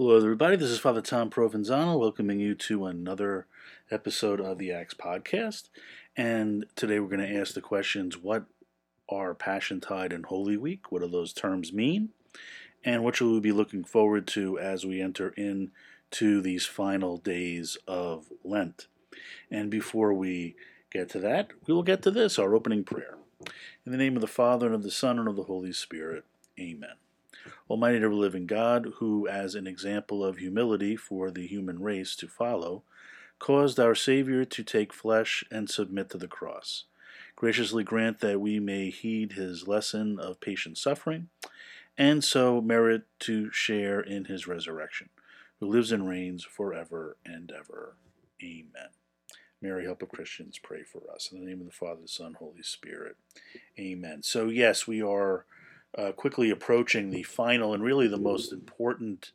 Hello, everybody. This is Father Tom Provenzano welcoming you to another episode of the Acts Podcast. And today we're going to ask the questions what are Passion Tide and Holy Week? What do those terms mean? And what should we be looking forward to as we enter into these final days of Lent? And before we get to that, we will get to this our opening prayer. In the name of the Father, and of the Son, and of the Holy Spirit. Amen. Almighty ever living God, who, as an example of humility for the human race to follow, caused our Savior to take flesh and submit to the cross, graciously grant that we may heed his lesson of patient suffering, and so merit to share in his resurrection, who lives and reigns forever and ever. Amen. Mary, help of Christians, pray for us. In the name of the Father, the Son, Holy Spirit. Amen. So, yes, we are uh, quickly approaching the final and really the most important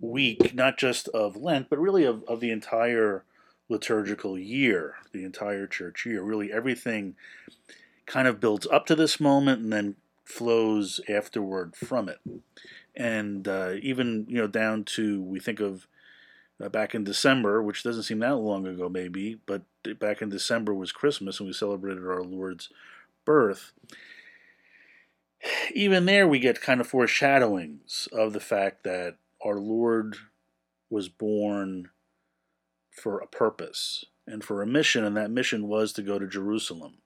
week, not just of Lent, but really of, of the entire liturgical year, the entire church year. Really, everything kind of builds up to this moment and then flows afterward from it. And uh, even, you know, down to, we think of uh, back in December, which doesn't seem that long ago, maybe, but back in December was Christmas and we celebrated our Lord's birth. Even there, we get kind of foreshadowings of the fact that our Lord was born for a purpose and for a mission, and that mission was to go to Jerusalem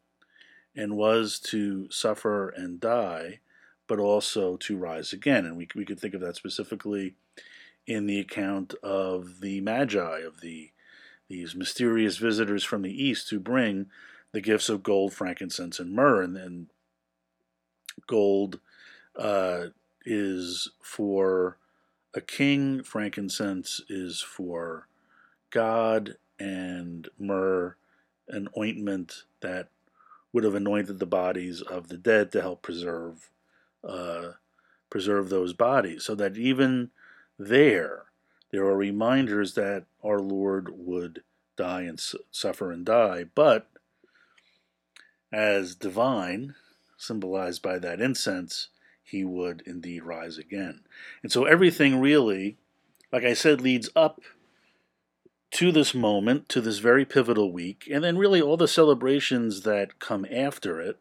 and was to suffer and die, but also to rise again. And we, we could think of that specifically in the account of the Magi, of the these mysterious visitors from the east who bring the gifts of gold, frankincense, and myrrh. And then gold uh, is for a king, frankincense is for God, and myrrh, an ointment that would have anointed the bodies of the dead to help preserve uh, preserve those bodies, so that even there, there are reminders that our Lord would die and su- suffer and die, but as divine, symbolized by that incense, he would indeed rise again. And so everything really, like I said, leads up to this moment, to this very pivotal week, and then really all the celebrations that come after it,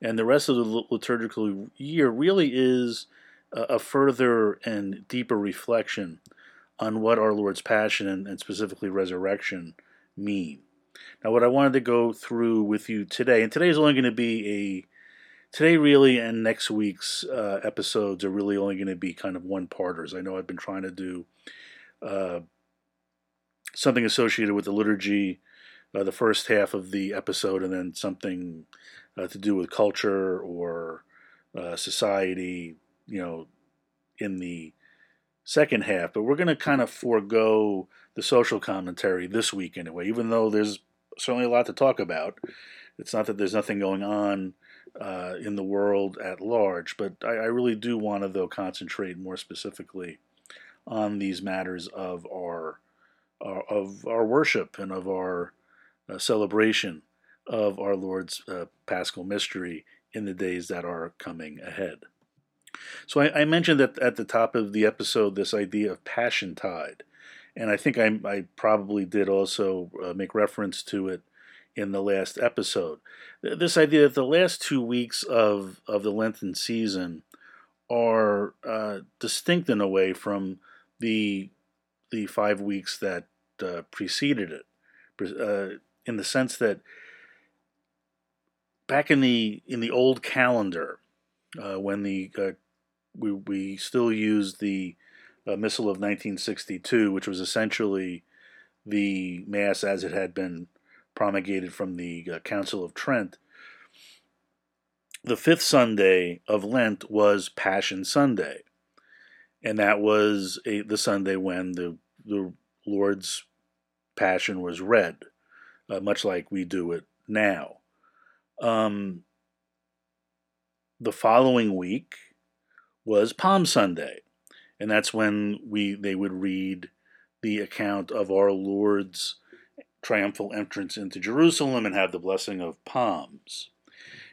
and the rest of the liturgical year really is a further and deeper reflection on what our Lord's passion and, specifically resurrection mean. Now, what I wanted to go through with you today, and today is only going to be a today really and next week's uh, episodes are really only going to be kind of one parters. I know I've been trying to do uh, something associated with the liturgy, uh, the first half of the episode, and then something uh, to do with culture or uh, society, you know, in the second half. But we're going to kind of forego the social commentary this week anyway, even though there's certainly a lot to talk about. It's not that there's nothing going on uh, in the world at large, but I, I really do want to, though, concentrate more specifically on these matters of our, our of our worship and of our uh, celebration of our Lord's uh, Paschal mystery in the days that are coming ahead. So I, I, mentioned at, at the top of the episode this idea of passion tide, and I think I, I probably did also uh, make reference to it in the last episode. This idea that the last two weeks of, of the Lenten season are uh, distinct in a way from the the five weeks that uh, preceded it, uh, in the sense that back in the in the old calendar, uh, when the uh, we we still used the uh, Missal of 1962, which was essentially the Mass as it had been promulgated from the uh, Council of Trent. The fifth Sunday of Lent was Passion Sunday, and that was a, the Sunday when the the Lord's Passion was read, uh, much like we do it now. Um, the following week was Palm Sunday, and that's when we they would read the account of our Lord's triumphal entrance into Jerusalem and have the blessing of palms.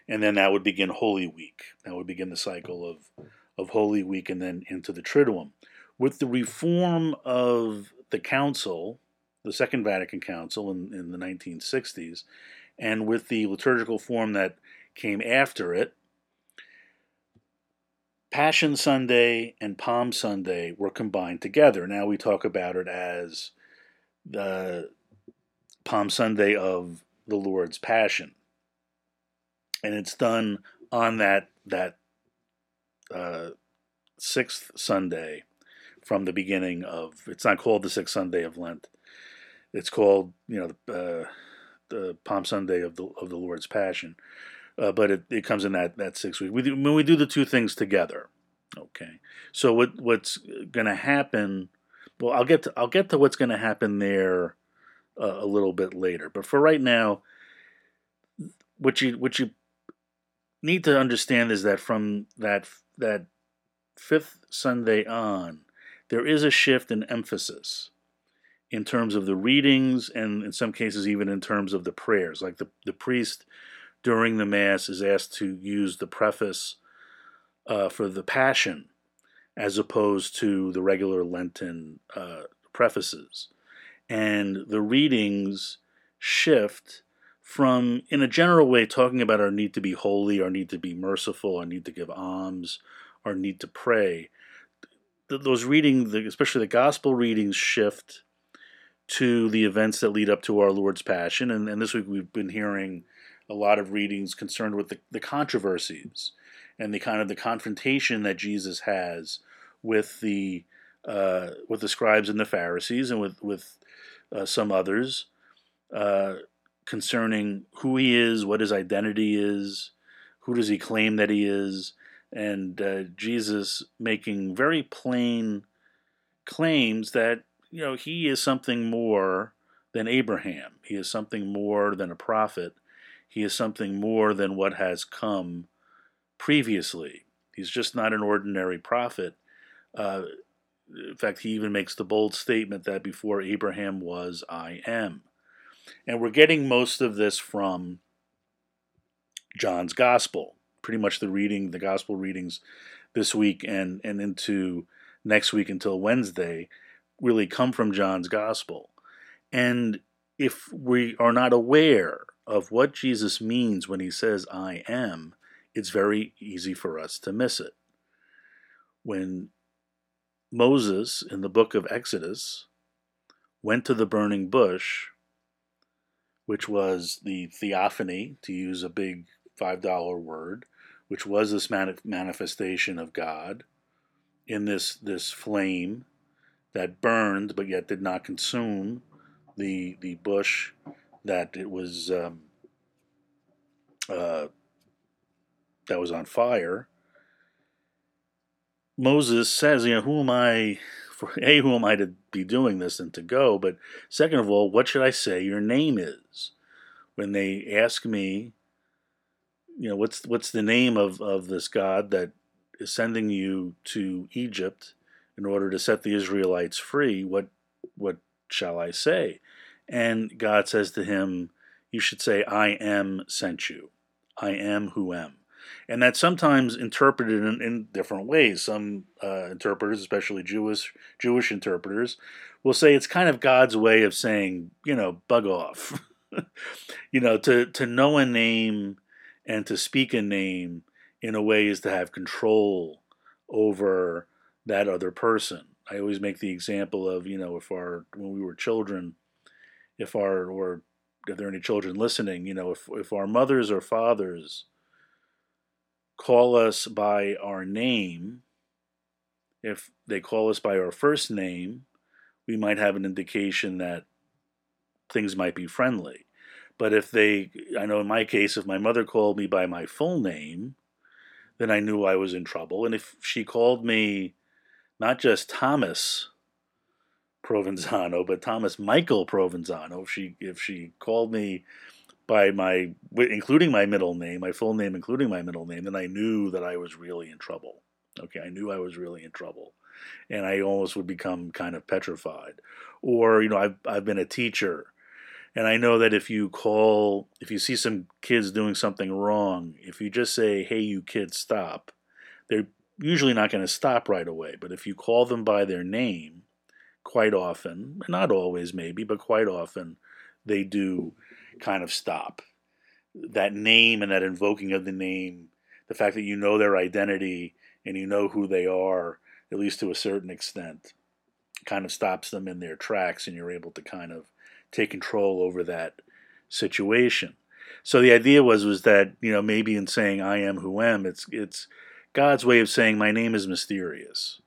And then that would begin Holy Week. That would begin the cycle of, of Holy Week and then into the Triduum, with the reform of the council, the Second Vatican Council in, in the 1960s, and with the liturgical form that came after it, Passion Sunday and Palm Sunday were combined together. Now we talk about it as the Palm Sunday of the Lord's Passion, and it's done on that that uh, sixth Sunday from the beginning of. It's not called the sixth Sunday of Lent. It's called you know the, uh, the Palm Sunday of the of the Lord's Passion, uh, but it, it comes in that that six week. We do, when we do the two things together. Okay, so what what's going to happen? Well, I'll get to, I'll get to what's going to happen there uh, a little bit later. But for right now, what you what you need to understand is that from that that fifth Sunday on, there is a shift in emphasis in terms of the readings and in some cases even in terms of the prayers. Like the, the priest during the Mass is asked to use the preface uh, for the Passion as opposed to the regular Lenten uh, prefaces. And the readings shift from, in a general way, talking about our need to be holy, our need to be merciful, our need to give alms, our need to pray. Those readings, especially the gospel readings, shift to the events that lead up to our Lord's Passion. And, and this week we've been hearing a lot of readings concerned with the, the controversies and the kind of the confrontation that Jesus has with the uh, with the scribes and the Pharisees and with with uh, some others uh, concerning who he is, what his identity is, who does he claim that he is, and uh, Jesus making very plain claims that you know he is something more than Abraham. He is something more than a prophet. He is something more than what has come previously. He's just not an ordinary prophet. Uh, in fact, he even makes the bold statement that before Abraham was, I am. And we're getting most of this from John's Gospel pretty much the reading, the gospel readings this week and, and into next week until Wednesday really come from John's gospel. And if we are not aware of what Jesus means when he says, I am, it's very easy for us to miss it. When Moses in the book of Exodus went to the burning bush, which was the theophany, to use a big $5 word, which was this manifestation of God in this this flame that burned but yet did not consume the the bush that it was um, uh, that was on fire. Moses says, you know, who am I for a who am I to be doing this and to go, but second of all, what should I say your name is? When they ask me you know what's what's the name of of this God that is sending you to Egypt in order to set the Israelites free? What what shall I say? And God says to him, You should say, I am sent you. I am who am. And that's sometimes interpreted in, in different ways. Some uh, interpreters, especially Jewish Jewish interpreters, will say it's kind of God's way of saying, you know, bug off. you know, to to know a name and to speak a name in a way is to have control over that other person. I always make the example of, you know, if our when we were children, if our or if there are any children listening, you know, if if our mothers or fathers call us by our name, if they call us by our first name, we might have an indication that things might be friendly. But if they, I know in my case, if my mother called me by my full name, then I knew I was in trouble. And if she called me not just Thomas Provenzano, but Thomas Michael Provenzano, if she if she called me by my including my middle name, my full name including my middle name, then I knew that I was really in trouble. Okay, I knew I was really in trouble. And I almost would become kind of petrified. Or, you know, I've I've been a teacher and I know that if you call, if you see some kids doing something wrong, if you just say, hey, you kids, stop, they're usually not going to stop right away. But if you call them by their name, quite often, not always maybe, but quite often, they do kind of stop. That name and that invoking of the name, the fact that you know their identity and you know who they are, at least to a certain extent, kind of stops them in their tracks and you're able to kind of take control over that situation. So the idea was was that, you know, maybe in saying I am who am, it's it's God's way of saying my name is mysterious.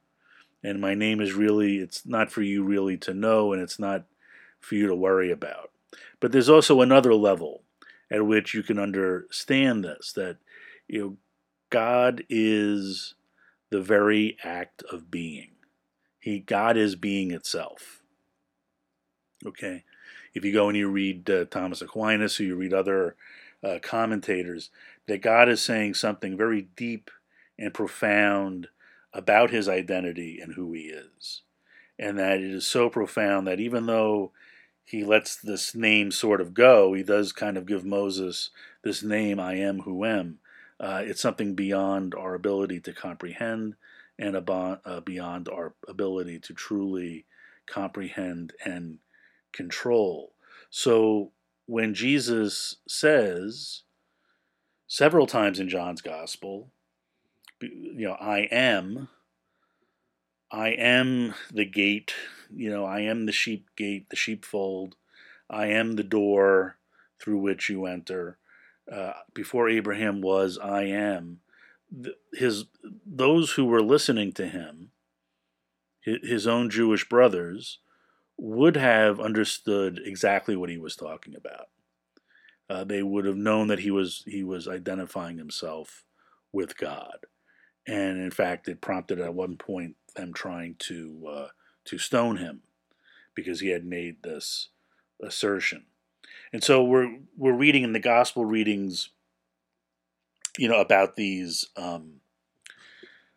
And my name is really it's not for you really to know and it's not for you to worry about. But there's also another level at which you can understand this that you know God is the very act of being. He God is being itself. Okay, if you go and you read uh, Thomas Aquinas or you read other uh, commentators, that God is saying something very deep and profound about his identity and who he is, and that it is so profound that even though he lets this name sort of go, he does kind of give Moses this name, I am who am. Uh, it's something beyond our ability to comprehend and about, uh, beyond our ability to truly comprehend and control. So when Jesus says several times in John's gospel, you know, I am, I am the gate, you know, I am the sheep gate, the sheepfold, I am the door through which you enter. Uh, before Abraham was, I am his those who were listening to him, his own Jewish brothers, would have understood exactly what he was talking about. Uh, they would have known that he was he was identifying himself with God, and in fact, it prompted at one point them trying to uh, to stone him because he had made this assertion. And so we're we're reading in the gospel readings you know about these um,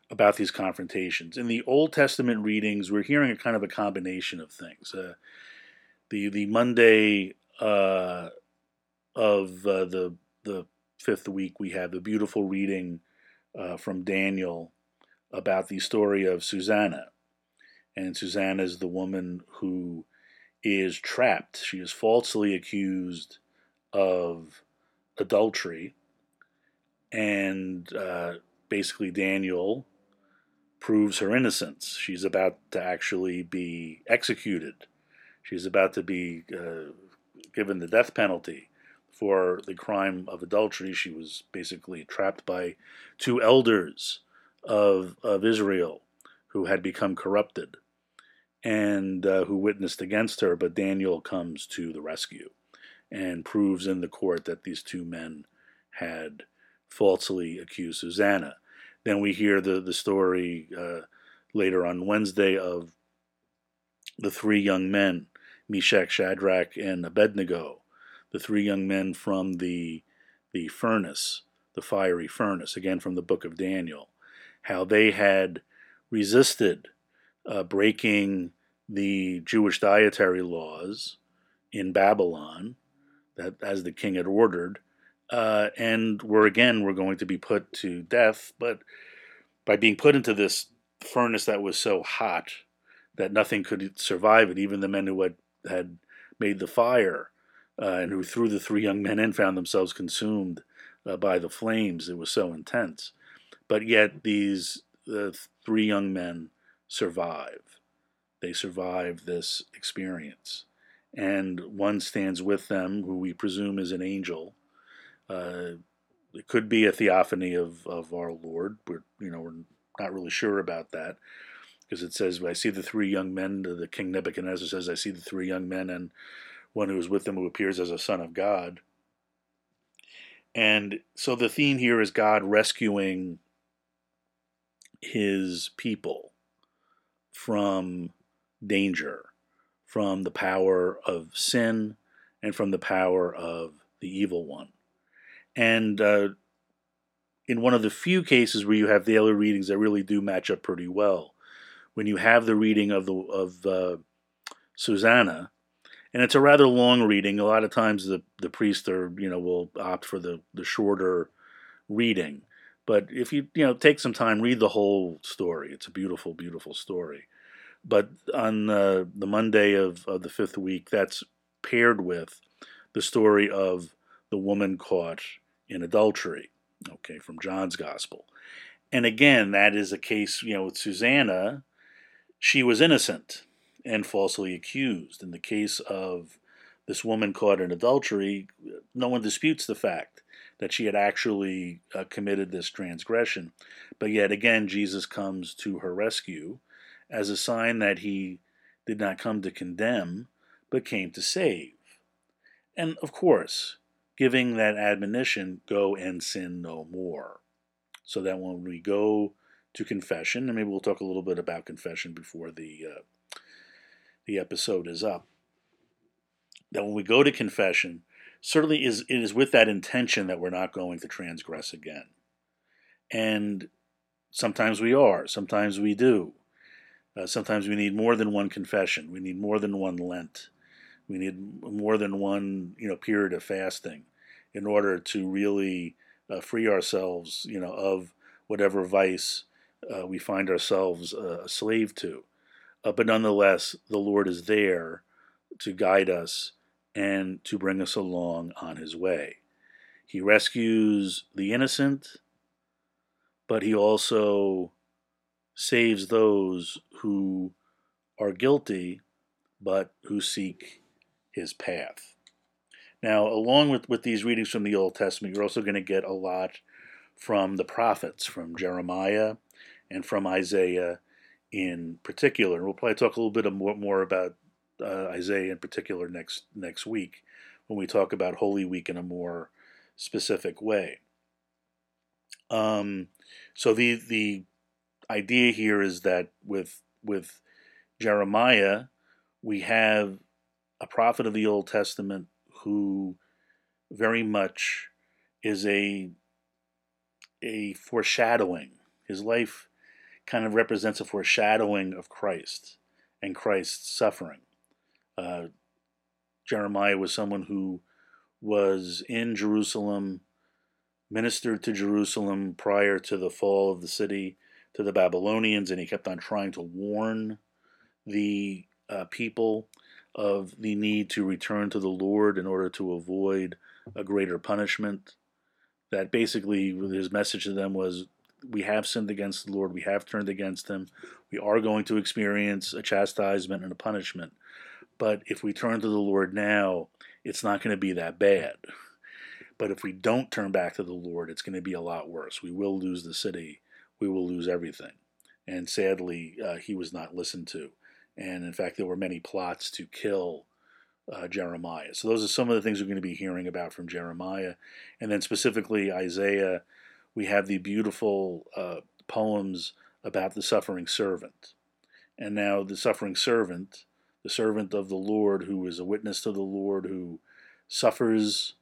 about these confrontations. In the Old Testament readings, we're hearing a kind of a combination of things. Uh, the the Monday uh, of uh, the the fifth week, we have the beautiful reading uh, from Daniel about the story of Susanna, and Susanna is the woman who is trapped. She is falsely accused of adultery and uh, basically Daniel proves her innocence. She's about to actually be executed. She's about to be uh, given the death penalty for the crime of adultery. She was basically trapped by two elders of of Israel who had become corrupted and uh, who witnessed against her. But Daniel comes to the rescue and proves in the court that these two men had falsely accused Susanna. Then we hear the, the story uh, later on Wednesday of the three young men, Meshach, Shadrach, and Abednego, the three young men from the, the furnace, the fiery furnace, again from the book of Daniel, how they had resisted uh, breaking the Jewish dietary laws in Babylon, that as the king had ordered, uh, and we're again we're going to be put to death, but by being put into this furnace that was so hot that nothing could survive it, even the men who had had made the fire uh, and who threw the three young men in found themselves consumed uh, by the flames. It was so intense, but yet these the three young men survive. They survive this experience, and one stands with them, who we presume is an angel uh, it could be a theophany of, of our Lord. We're you know we're not really sure about that because it says I see the three young men. The king Nebuchadnezzar says I see the three young men and one who is with them who appears as a son of God. And so the theme here is God rescuing his people from danger, from the power of sin, and from the power of the evil one. And uh, in one of the few cases where you have daily readings that really do match up pretty well, when you have the reading of the of uh, Susanna, and it's a rather long reading. A lot of times the the priest or you know will opt for the the shorter reading, But if you you know take some time, read the whole story. It's a beautiful, beautiful story. But on uh, the Monday of, of the fifth week, that's paired with the story of the woman caught in adultery, okay, from John's Gospel. And again, that is a case, you know, with Susanna, she was innocent and falsely accused. In the case of this woman caught in adultery, no one disputes the fact that she had actually uh, committed this transgression. But yet again, Jesus comes to her rescue as a sign that he did not come to condemn, but came to save. And of course, giving that admonition, go and sin no more. So that when we go to confession, and maybe we'll talk a little bit about confession before the uh, the episode is up. That when we go to confession, certainly is it is with that intention that we're not going to transgress again. And sometimes we are, sometimes we do. Uh, sometimes we need more than one confession. We need more than one Lent. We need more than one, you know, period of fasting in order to really uh, free ourselves, you know, of whatever vice uh, we find ourselves uh, a slave to. Uh, but nonetheless, the Lord is there to guide us and to bring us along on His way. He rescues the innocent, but He also saves those who are guilty but who seek His path. Now, along with, with these readings from the Old Testament, you're also going to get a lot from the prophets, from Jeremiah and from Isaiah in particular. And we'll probably talk a little bit more, more about uh, Isaiah in particular next next week when we talk about Holy Week in a more specific way. Um, so the the idea here is that with with Jeremiah, we have a prophet of the Old Testament who very much is a a foreshadowing. His life kind of represents a foreshadowing of Christ and Christ's suffering. Uh, Jeremiah was someone who was in Jerusalem, ministered to Jerusalem prior to the fall of the city to the Babylonians, and he kept on trying to warn the uh, people of the need to return to the Lord in order to avoid a greater punishment. That basically his message to them was we have sinned against the Lord, we have turned against him, we are going to experience a chastisement and a punishment. But if we turn to the Lord now, it's not going to be that bad. But if we don't turn back to the Lord, it's going to be a lot worse. We will lose the city, we will lose everything. And sadly, uh, he was not listened to. And in fact, there were many plots to kill uh, Jeremiah. So those are some of the things we're going to be hearing about from Jeremiah. And then specifically Isaiah, we have the beautiful uh, poems about the suffering servant. And now the suffering servant, the servant of the Lord who is a witness to the Lord, who suffers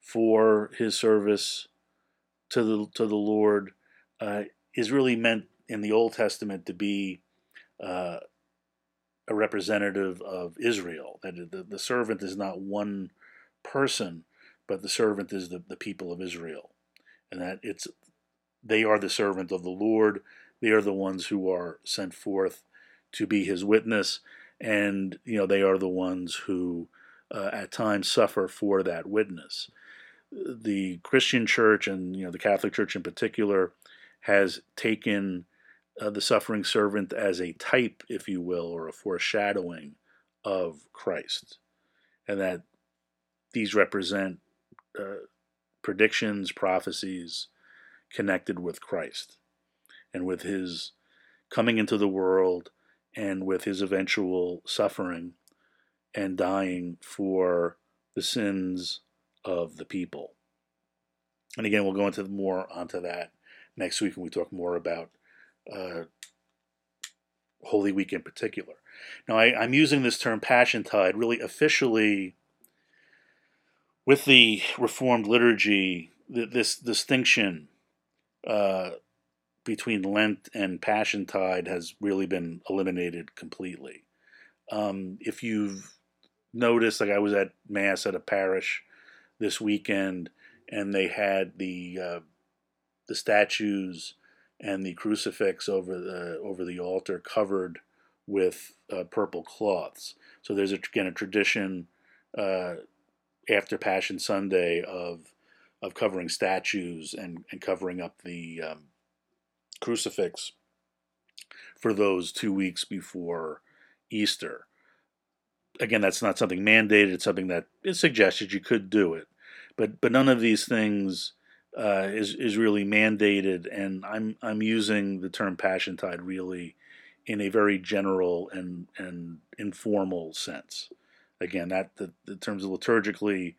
for his service to the to the Lord, uh, is really meant in the Old Testament to be uh, a representative of Israel. That the, the servant is not one person, but the servant is the, the people of Israel. And that it's they are the servant of the Lord. They are the ones who are sent forth to be his witness. And, you know, they are the ones who uh, at times suffer for that witness. The Christian church and, you know, the Catholic Church in particular has taken uh, the suffering servant as a type, if you will, or a foreshadowing of Christ, and that these represent uh, predictions, prophecies connected with Christ and with his coming into the world and with his eventual suffering and dying for the sins of the people. And again, we'll go into more onto that next week when we talk more about uh, Holy Week in particular. Now, I, am using this term Passion Tide really officially with the Reformed liturgy. This distinction uh, between Lent and Passion Tide has really been eliminated completely. Um, if you've noticed, like I was at Mass at a parish this weekend, and they had the uh, the statues and the crucifix over the over the altar covered with uh, purple cloths. So there's again a tradition uh, after Passion Sunday of of covering statues and, and covering up the um, crucifix for those two weeks before Easter. Again, that's not something mandated. It's something that is suggested you could do it, but but none of these things uh, is is really mandated. And I'm I'm using the term Passion Tide really in a very general and and informal sense. Again, that the, in terms of liturgically,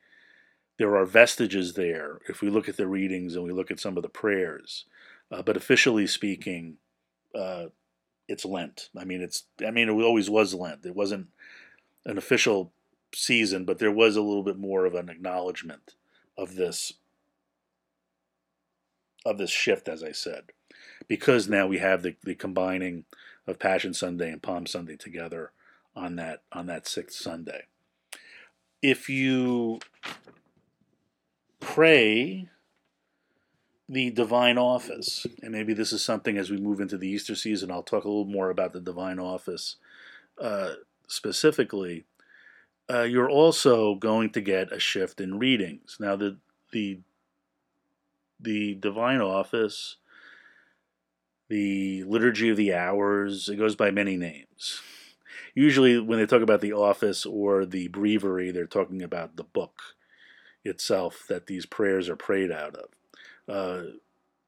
there are vestiges there if we look at the readings and we look at some of the prayers. Uh, but officially speaking, uh, it's Lent. I mean, it's I mean, it always was Lent. It wasn't an official season, but there was a little bit more of an acknowledgement of this of this shift, as I said, because now we have the, the combining of Passion Sunday and Palm Sunday together on that on that sixth Sunday. If you pray the divine office. And maybe this is something as we move into the Easter season, I'll talk a little more about the divine office uh, specifically. Uh, you're also going to get a shift in readings. Now, the the the divine office, the liturgy of the hours, it goes by many names. Usually, when they talk about the office or the breviary, they're talking about the book itself that these prayers are prayed out of. Uh,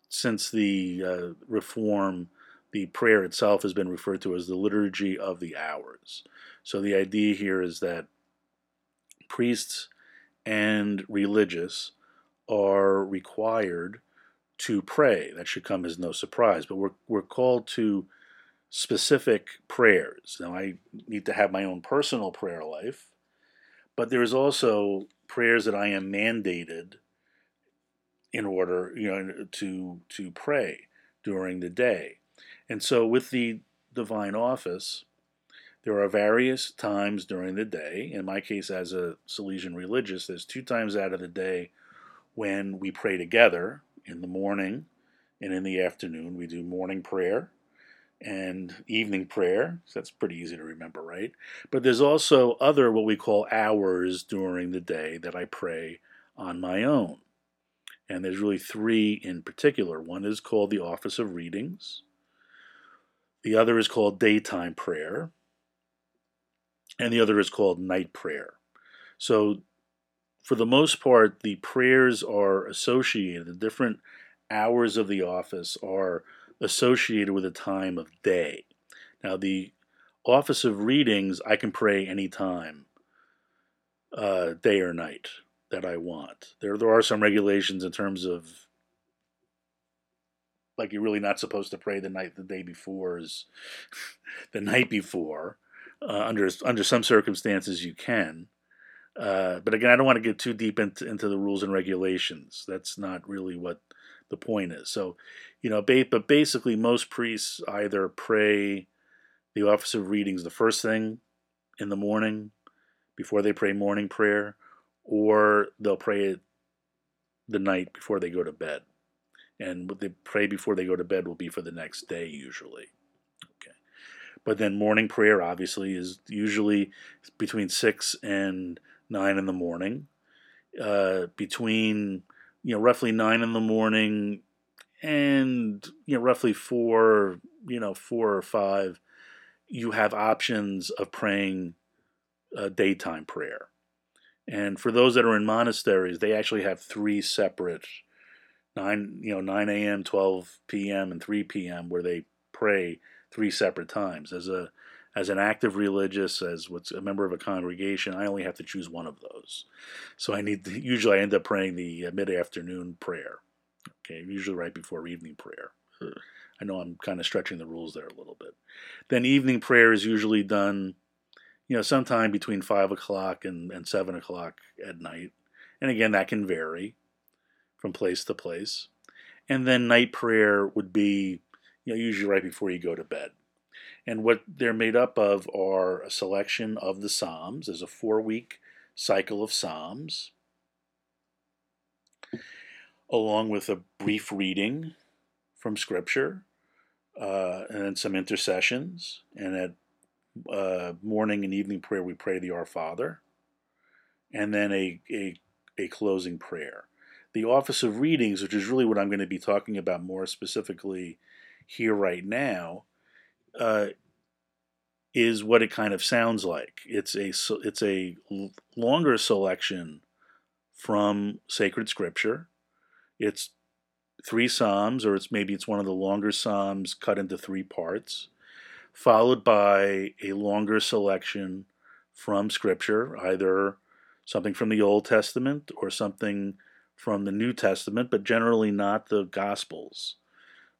since the uh, reform, the prayer itself has been referred to as the liturgy of the hours. So the idea here is that priests and religious are required to pray. That should come as no surprise, but we're, we're called to specific prayers. Now, I need to have my own personal prayer life, but there is also prayers that I am mandated in order, you know, to to pray during the day. And so with the divine office, there are various times during the day. In my case, as a Salesian religious, there's two times out of the day when we pray together in the morning and in the afternoon. We do morning prayer and evening prayer. So that's pretty easy to remember, right? But there's also other what we call hours during the day that I pray on my own. And there's really three in particular. One is called the Office of Readings. The other is called daytime prayer. And the other is called night prayer. So, for the most part, the prayers are associated, the different hours of the office are associated with a time of day. Now, the office of readings, I can pray anytime, uh, day or night, that I want. There, there are some regulations in terms of like you're really not supposed to pray the night the day before is the night before. Uh, under under some circumstances, you can. Uh, but again, I don't want to get too deep into, into the rules and regulations. That's not really what the point is. So, you know, ba- but basically, most priests either pray the office of readings the first thing in the morning before they pray morning prayer, or they'll pray it the night before they go to bed. And what they pray before they go to bed will be for the next day, usually. Okay. But then morning prayer, obviously, is usually between 6 and 9 in the morning. Uh, between you know, roughly nine in the morning and, you know, roughly four, you know, four or five, you have options of praying a daytime prayer. And for those that are in monasteries, they actually have three separate nine, you know, 9 a.m., 12 p.m., and 3 p.m. where they pray three separate times. As a as an active religious, as what's a member of a congregation, I only have to choose one of those. So I need to, usually I end up praying the uh, mid afternoon prayer. Okay, usually right before evening prayer. I know I'm kind of stretching the rules there a little bit. Then evening prayer is usually done, you know, sometime between five o'clock and, and seven o'clock at night. And again, that can vary from place to place. And then night prayer would be, you know, usually right before you go to bed. And what they're made up of are a selection of the Psalms. There's a four week cycle of Psalms. along with a brief reading from Scripture, uh, and then some intercessions. And at uh, morning and evening prayer, we pray the Our Father, and then a, a, a closing prayer. The Office of Readings, which is really what I'm going to be talking about more specifically here right now, uh, is what it kind of sounds like. It's a it's a longer selection from sacred scripture. It's three psalms, or it's maybe it's one of the longer psalms cut into three parts, followed by a longer selection from scripture, either something from the Old Testament or something from the New Testament, but generally not the Gospels.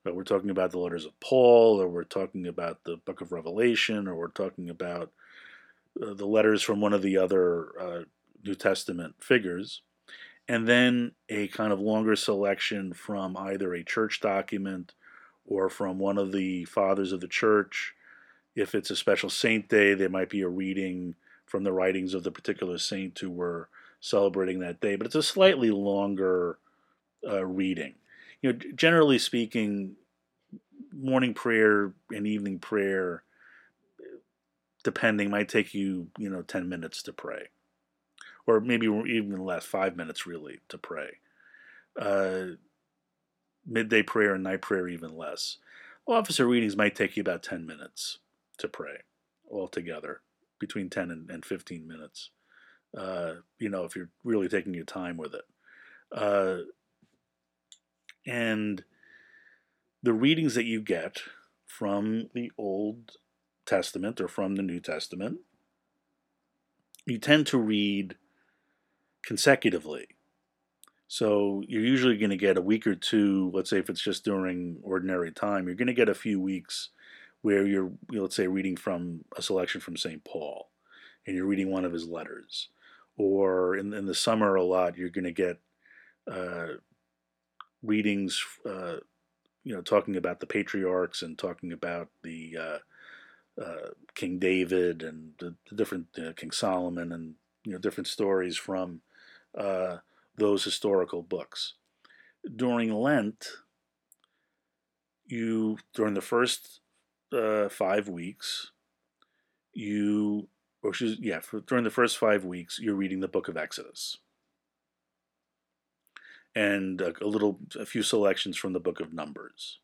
But we're talking about the letters of Paul, or we're talking about the book of Revelation, or we're talking about uh, the letters from one of the other uh, New Testament figures. And then a kind of longer selection from either a church document or from one of the fathers of the church. If it's a special saint day, there might be a reading from the writings of the particular saint who were celebrating that day. But it's a slightly longer uh, reading you know, generally speaking, morning prayer and evening prayer, depending, might take you, you know, 10 minutes to pray. Or maybe even last five minutes, really, to pray. Uh, midday prayer and night prayer, even less. Office of readings might take you about 10 minutes to pray altogether, between 10 and, and 15 minutes. Uh, you know, if you're really taking your time with it. Uh, and the readings that you get from the Old Testament or from the New Testament, you tend to read consecutively. So you're usually going to get a week or two, let's say if it's just during ordinary time, you're going to get a few weeks where you're, let's say, reading from a selection from St. Paul and you're reading one of his letters. Or in, in the summer, a lot, you're going to get uh, readings, uh, you know, talking about the patriarchs and talking about the uh, uh, King David and the, the different uh, King Solomon and you know different stories from uh, those historical books. During Lent, you during the first uh, five weeks, you or yeah, for, during the first five weeks, you're reading the book of Exodus and a, a little, a few selections from the book of Numbers,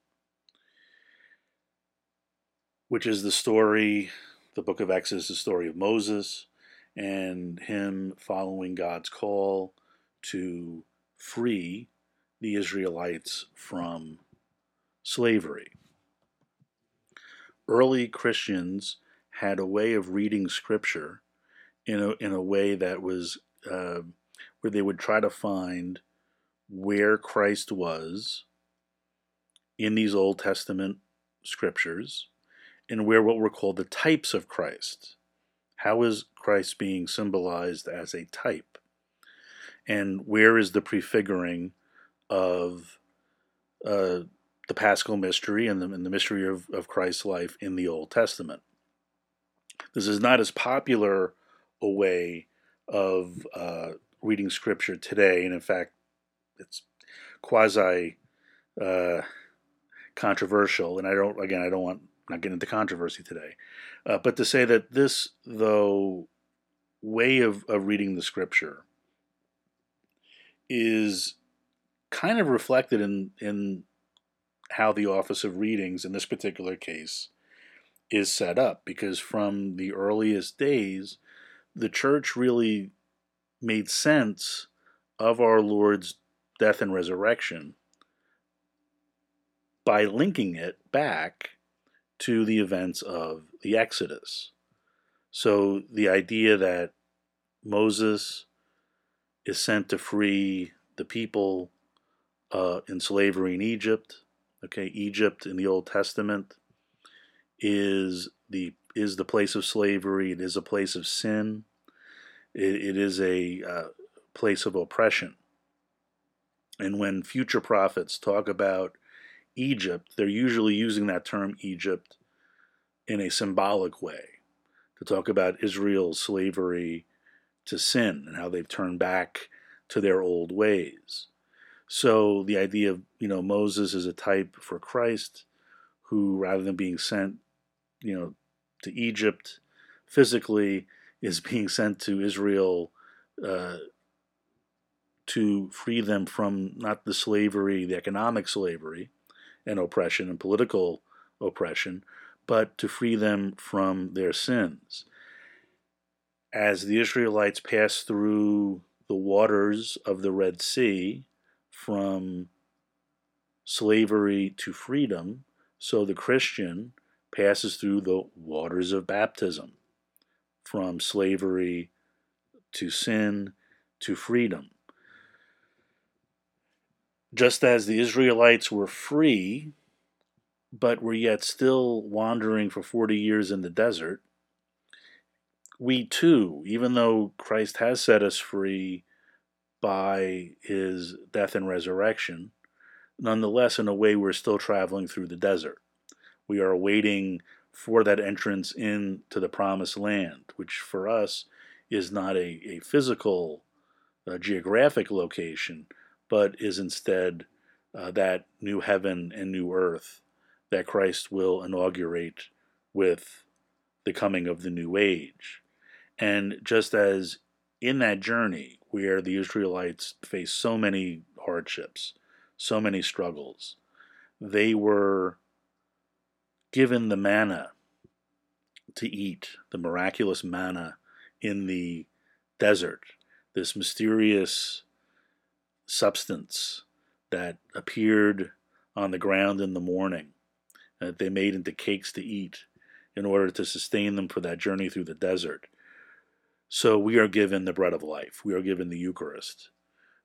which is the story, the book of Exodus, the story of Moses and him following God's call to free the Israelites from slavery. Early Christians had a way of reading Scripture in a, in a way that was uh, where they would try to find where Christ was in these Old Testament scriptures and where what were called the types of Christ. How is Christ being symbolized as a type? And where is the prefiguring of uh, the paschal mystery and the, and the mystery of, of Christ's life in the Old Testament? This is not as popular a way of uh, reading scripture today, and in fact, it's quasi uh, controversial, and I don't again I don't want not get into controversy today, uh, but to say that this though way of, of reading the scripture is kind of reflected in in how the office of readings in this particular case is set up because from the earliest days the church really made sense of our Lord's death and resurrection by linking it back to the events of the Exodus. So the idea that Moses is sent to free the people uh, in slavery in Egypt. Okay, Egypt in the Old Testament is the is the place of slavery. It is a place of sin. it, it is a uh, place of oppression. And when future prophets talk about Egypt, they're usually using that term Egypt in a symbolic way to talk about Israel's slavery to sin and how they've turned back to their old ways. So the idea of you know Moses is a type for Christ, who rather than being sent, you know, to Egypt physically, is being sent to Israel uh, to free them from not the slavery, the economic slavery and oppression and political oppression, but to free them from their sins. As the Israelites passed through the waters of the Red Sea from slavery to freedom, so the Christian passes through the waters of baptism from slavery to sin to freedom. Just as the Israelites were free, but were yet still wandering for 40 years in the desert, we too, even though Christ has set us free by his death and resurrection, nonetheless, in a way, we're still traveling through the desert. We are waiting for that entrance into the promised land, which for us is not a, a physical, uh, geographic location, but is instead uh, that new heaven and new earth that Christ will inaugurate with the coming of the new age. And just as in that journey where the Israelites faced so many hardships, so many struggles, they were given the manna to eat, the miraculous manna in the desert, this mysterious substance that appeared on the ground in the morning, that they made into cakes to eat in order to sustain them for that journey through the desert. So we are given the bread of life. We are given the Eucharist,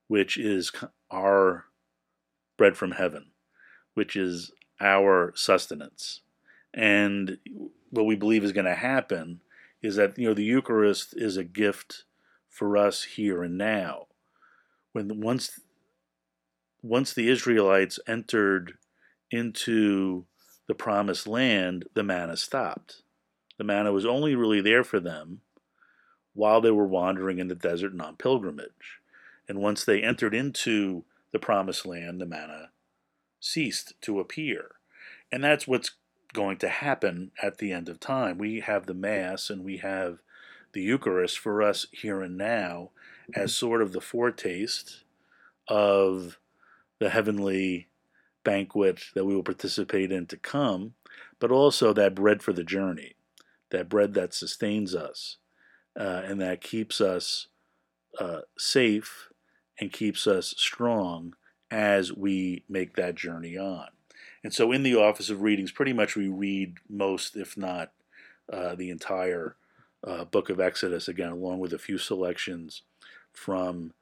which is our bread from heaven, which is our sustenance. And what we believe is going to happen is that you know the Eucharist is a gift for us here and now. When once once the Israelites entered into the promised land, the manna stopped. The manna was only really there for them while they were wandering in the desert and on pilgrimage. And once they entered into the promised land, the manna ceased to appear. And that's what's going to happen at the end of time. We have the Mass and we have the Eucharist for us here and now as sort of the foretaste of the heavenly banquet that we will participate in to come, but also that bread for the journey, that bread that sustains us uh, and that keeps us uh, safe and keeps us strong as we make that journey on. And so in the Office of Readings, pretty much we read most, if not uh, the entire uh, book of Exodus, again, along with a few selections from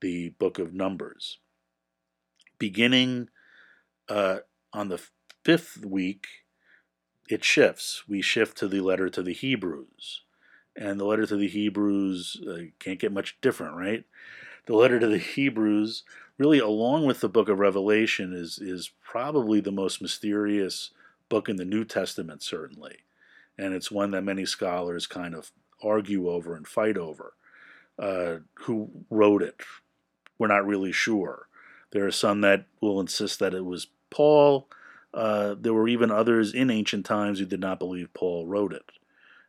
the book of Numbers. Beginning uh, on the fifth week, it shifts. We shift to the letter to the Hebrews. And the letter to the Hebrews uh, can't get much different, right? The letter to the Hebrews really, along with the book of Revelation, is, is probably the most mysterious book in the New Testament, certainly. And it's one that many scholars kind of argue over and fight over. Uh, who wrote it? We're not really sure. There are some that will insist that it was Paul. Uh, there were even others in ancient times who did not believe Paul wrote it.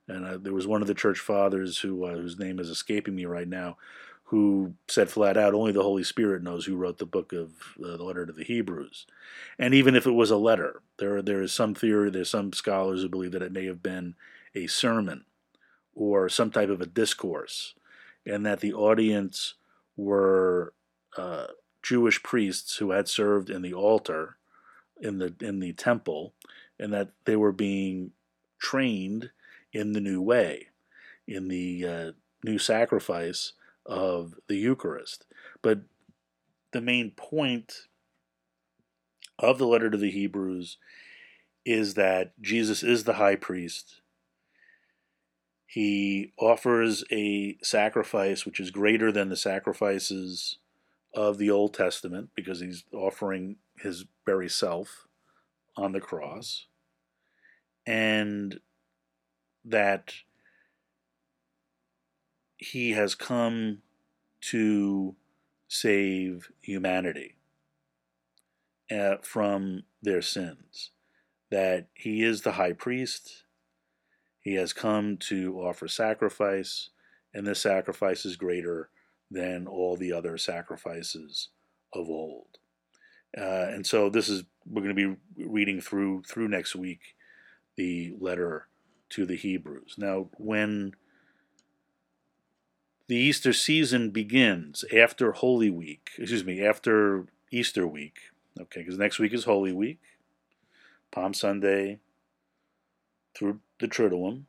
And uh, there was one of the church fathers who, uh, whose name is escaping me right now, who said flat out, only the Holy Spirit knows who wrote the book of uh, the letter to the Hebrews. And even if it was a letter, there there is some theory, there's some scholars who believe that it may have been a sermon or some type of a discourse, and that the audience were uh, Jewish priests who had served in the altar in the in the temple, and that they were being trained in the new way, in the uh, new sacrifice of the Eucharist. But the main point of the letter to the Hebrews is that Jesus is the high priest. He offers a sacrifice which is greater than the sacrifices of the Old Testament because he's offering his very self on the cross. And that he has come to save humanity. uh, from their sins. That he is the high priest. He has come to offer sacrifice, and this sacrifice is greater than all the other sacrifices of old. Uh, and so this is we're going to be reading through through next week the letter to the Hebrews. Now, when the Easter season begins after Holy Week, excuse me, after Easter week, okay, because next week is Holy Week, Palm Sunday through the Triduum.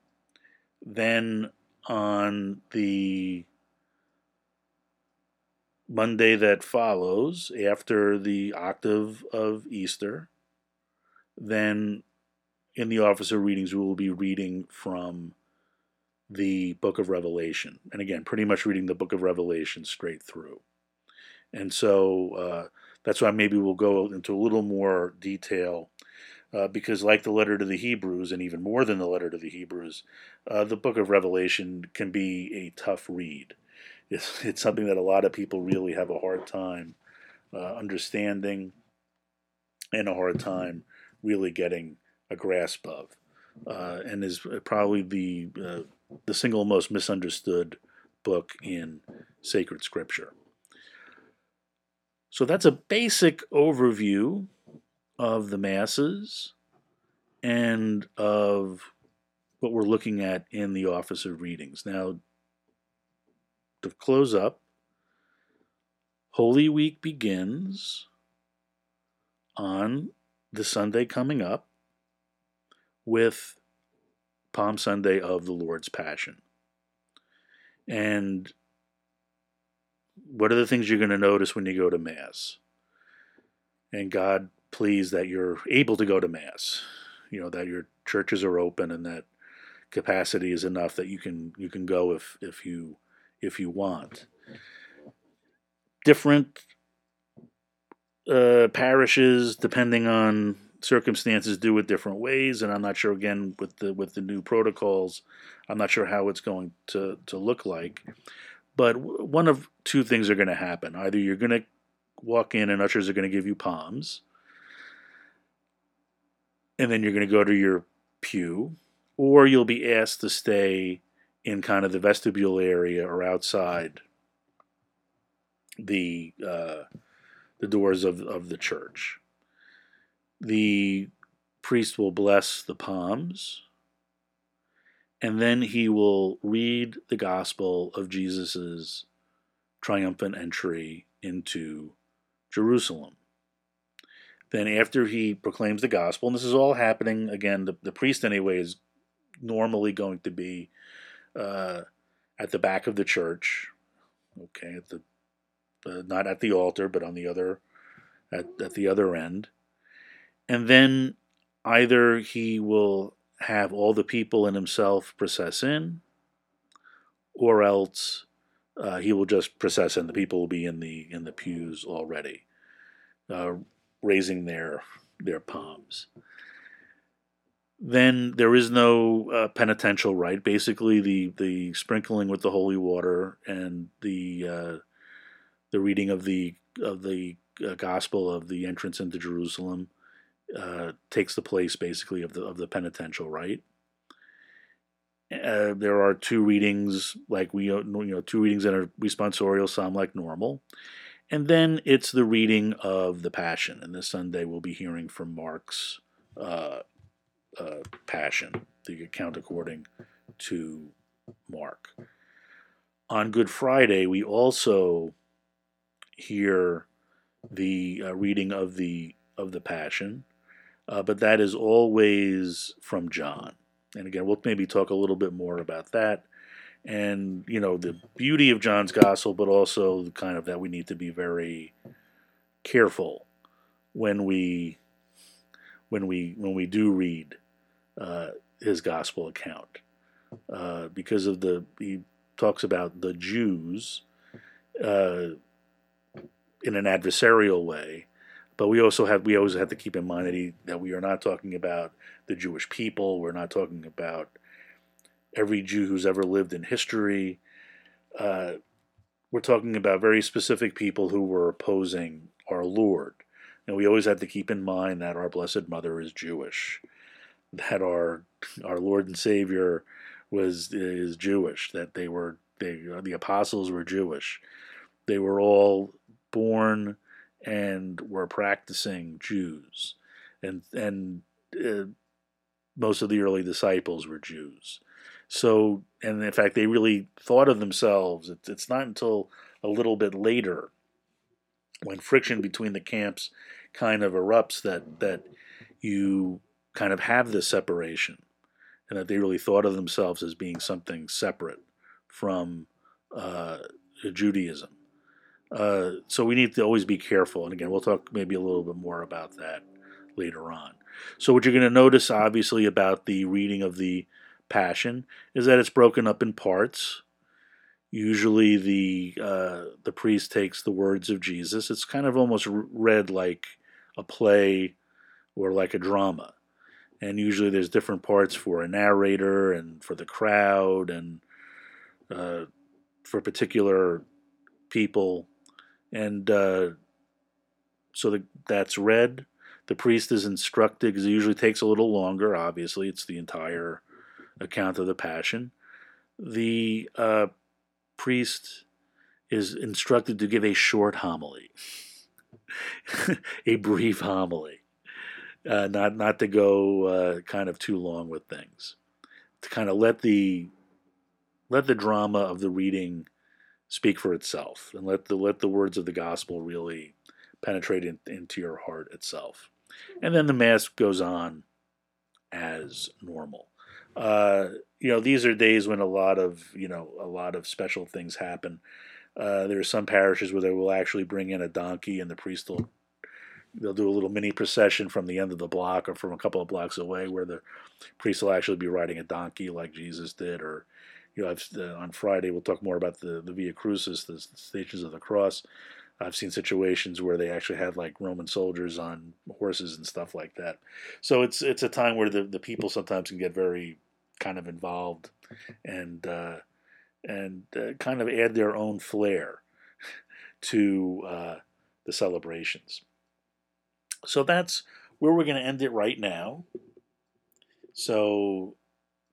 Then on the Monday that follows, after the octave of Easter, then in the office of readings, we will be reading from the book of Revelation. And again, pretty much reading the book of Revelation straight through. And so uh, that's why maybe we'll go into a little more detail. Uh, because, like the letter to the Hebrews, and even more than the letter to the Hebrews, uh, the book of Revelation can be a tough read. It's, it's something that a lot of people really have a hard time uh, understanding and a hard time really getting a grasp of, uh, and is probably the uh, the single most misunderstood book in sacred scripture. So that's a basic overview of the masses and of what we're looking at in the office of readings. Now, to close up, Holy Week begins on the Sunday coming up with Palm Sunday of the Lord's Passion. And what are the things you're going to notice when you go to Mass? And God, please that you're able to go to Mass, you know, that your churches are open and that capacity is enough that you can you can go if if you if you want. Different uh, parishes, depending on circumstances do it different ways, and I'm not sure again with the with the new protocols, I'm not sure how it's going to to look like. But one of two things are going to happen: either you're going to walk in and ushers are going to give you palms, and then you're going to go to your pew, or you'll be asked to stay in kind of the vestibule area or outside the uh, the doors of of the church the priest will bless the palms, and then he will read the gospel of Jesus' triumphant entry into Jerusalem. Then, after he proclaims the gospel, and this is all happening again, the, the priest, anyway, is normally going to be uh, at the back of the church, okay, at the uh, not at the altar, but on the other at, at the other end and then either he will have all the people and himself process in, or else uh, he will just process in. The people will be in the in the pews already, uh, raising their their palms. Then there is no uh, penitential rite. Basically, the the sprinkling with the holy water and the uh, the reading of the of the uh, gospel of the entrance into Jerusalem uh, takes the place basically of the of the penitential rite? Uh, there are two readings, like we you know two readings in a responsorial psalm like normal, and then it's the reading of the Passion. And this Sunday we'll be hearing from Mark's uh, uh, Passion, the account according to Mark. On Good Friday, we also hear the uh, reading of the of the Passion, uh, but that is always from John. And again, we'll maybe talk a little bit more about that and, you know, the beauty of John's gospel, but also the kind of that we need to be very careful when we when we when we do read uh, his gospel account uh, because of the he talks about the Jews uh, in an adversarial way but we also have we always have to keep in mind that he, that we are not talking about the Jewish people. We're not talking about every Jew who's ever lived in history. Uh, we're talking about very specific people who were opposing our Lord. And we always have to keep in mind that our Blessed Mother is Jewish, that our our Lord and Savior was is Jewish, that they were they the apostles were Jewish. They were all born and were practicing Jews, and and uh, most of the early disciples were Jews. So, and in fact, they really thought of themselves. It's, it's not until a little bit later, when friction between the camps kind of erupts, that that you kind of have this separation, and that they really thought of themselves as being something separate from uh, Judaism. Uh, so we need to always be careful. And again, we'll talk maybe a little bit more about that later on. So what you're going to notice, obviously, about the reading of the Passion is that it's broken up in parts. Usually, the uh, the priest takes the words of Jesus. It's kind of almost read like a play or like a drama, and usually there's different parts for a narrator and for the crowd and uh, for particular people, and uh, so the, that's read. The priest is instructed because it usually takes a little longer. Obviously, it's the entire account of the Passion. The uh, priest is instructed to give a short homily, a brief homily, uh, not not to go uh, kind of too long with things, to kind of let the let the drama of the reading speak for itself, and let the let the words of the gospel really penetrate in, into your heart itself, and then the mass goes on as normal. Uh, you know, these are days when a lot of you know a lot of special things happen. Uh, there are some parishes where they will actually bring in a donkey, and the priest will they'll do a little mini procession from the end of the block or from a couple of blocks away, where the priest will actually be riding a donkey like Jesus did, or you know, uh, on Friday we'll talk more about the the Via Crucis, the Stations of the Cross. I've seen situations where they actually had like Roman soldiers on horses and stuff like that. So it's it's a time where the, the people sometimes can get very kind of involved and uh, and uh, kind of add their own flair to uh, the celebrations. So that's where we're going to end it right now. So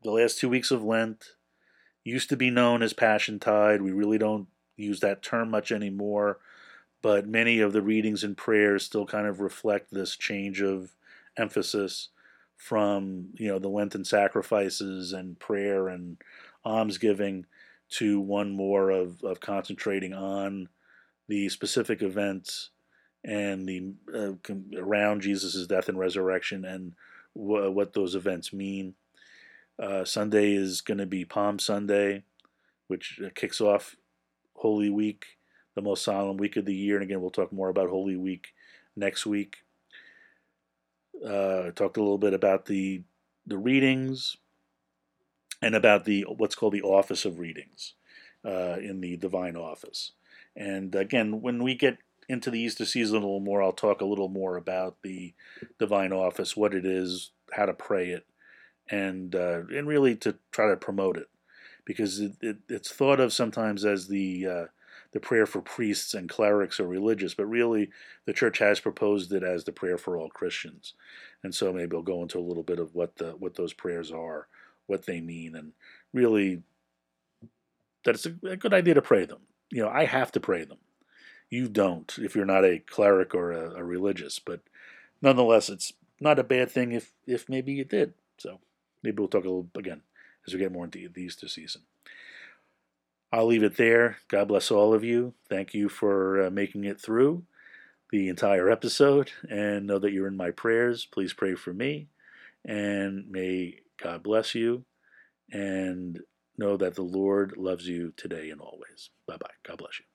the last two weeks of Lent used to be known as Passiontide. We really don't use that term much anymore, but many of the readings and prayers still kind of reflect this change of emphasis from you know the Lenten sacrifices and prayer and almsgiving to one more of, of concentrating on the specific events and the uh, around Jesus' death and resurrection and w- what those events mean. Uh, Sunday is going to be Palm Sunday, which uh, kicks off Holy Week, the most solemn week of the year. And again, we'll talk more about Holy Week next week. Uh, talked a little bit about the the readings and about the what's called the office of readings uh, in the divine office. And again, when we get into the Easter season a little more, I'll talk a little more about the divine office, what it is, how to pray it, and uh, and really to try to promote it, because it, it, it's thought of sometimes as the uh, the prayer for priests and clerics or religious, but really the church has proposed it as the prayer for all Christians. And so maybe I'll go into a little bit of what the what those prayers are, what they mean, and really that it's a, a good idea to pray them. You know, I have to pray them. You don't if you're not a cleric or a, a religious, but nonetheless, it's not a bad thing if if maybe you did. So maybe we'll talk a little again as we get more into the Easter season. I'll leave it there. God bless all of you. Thank you for uh, making it through the entire episode and know that you're in my prayers. Please pray for me and may God bless you and know that the Lord loves you today and always. Bye bye. God bless you.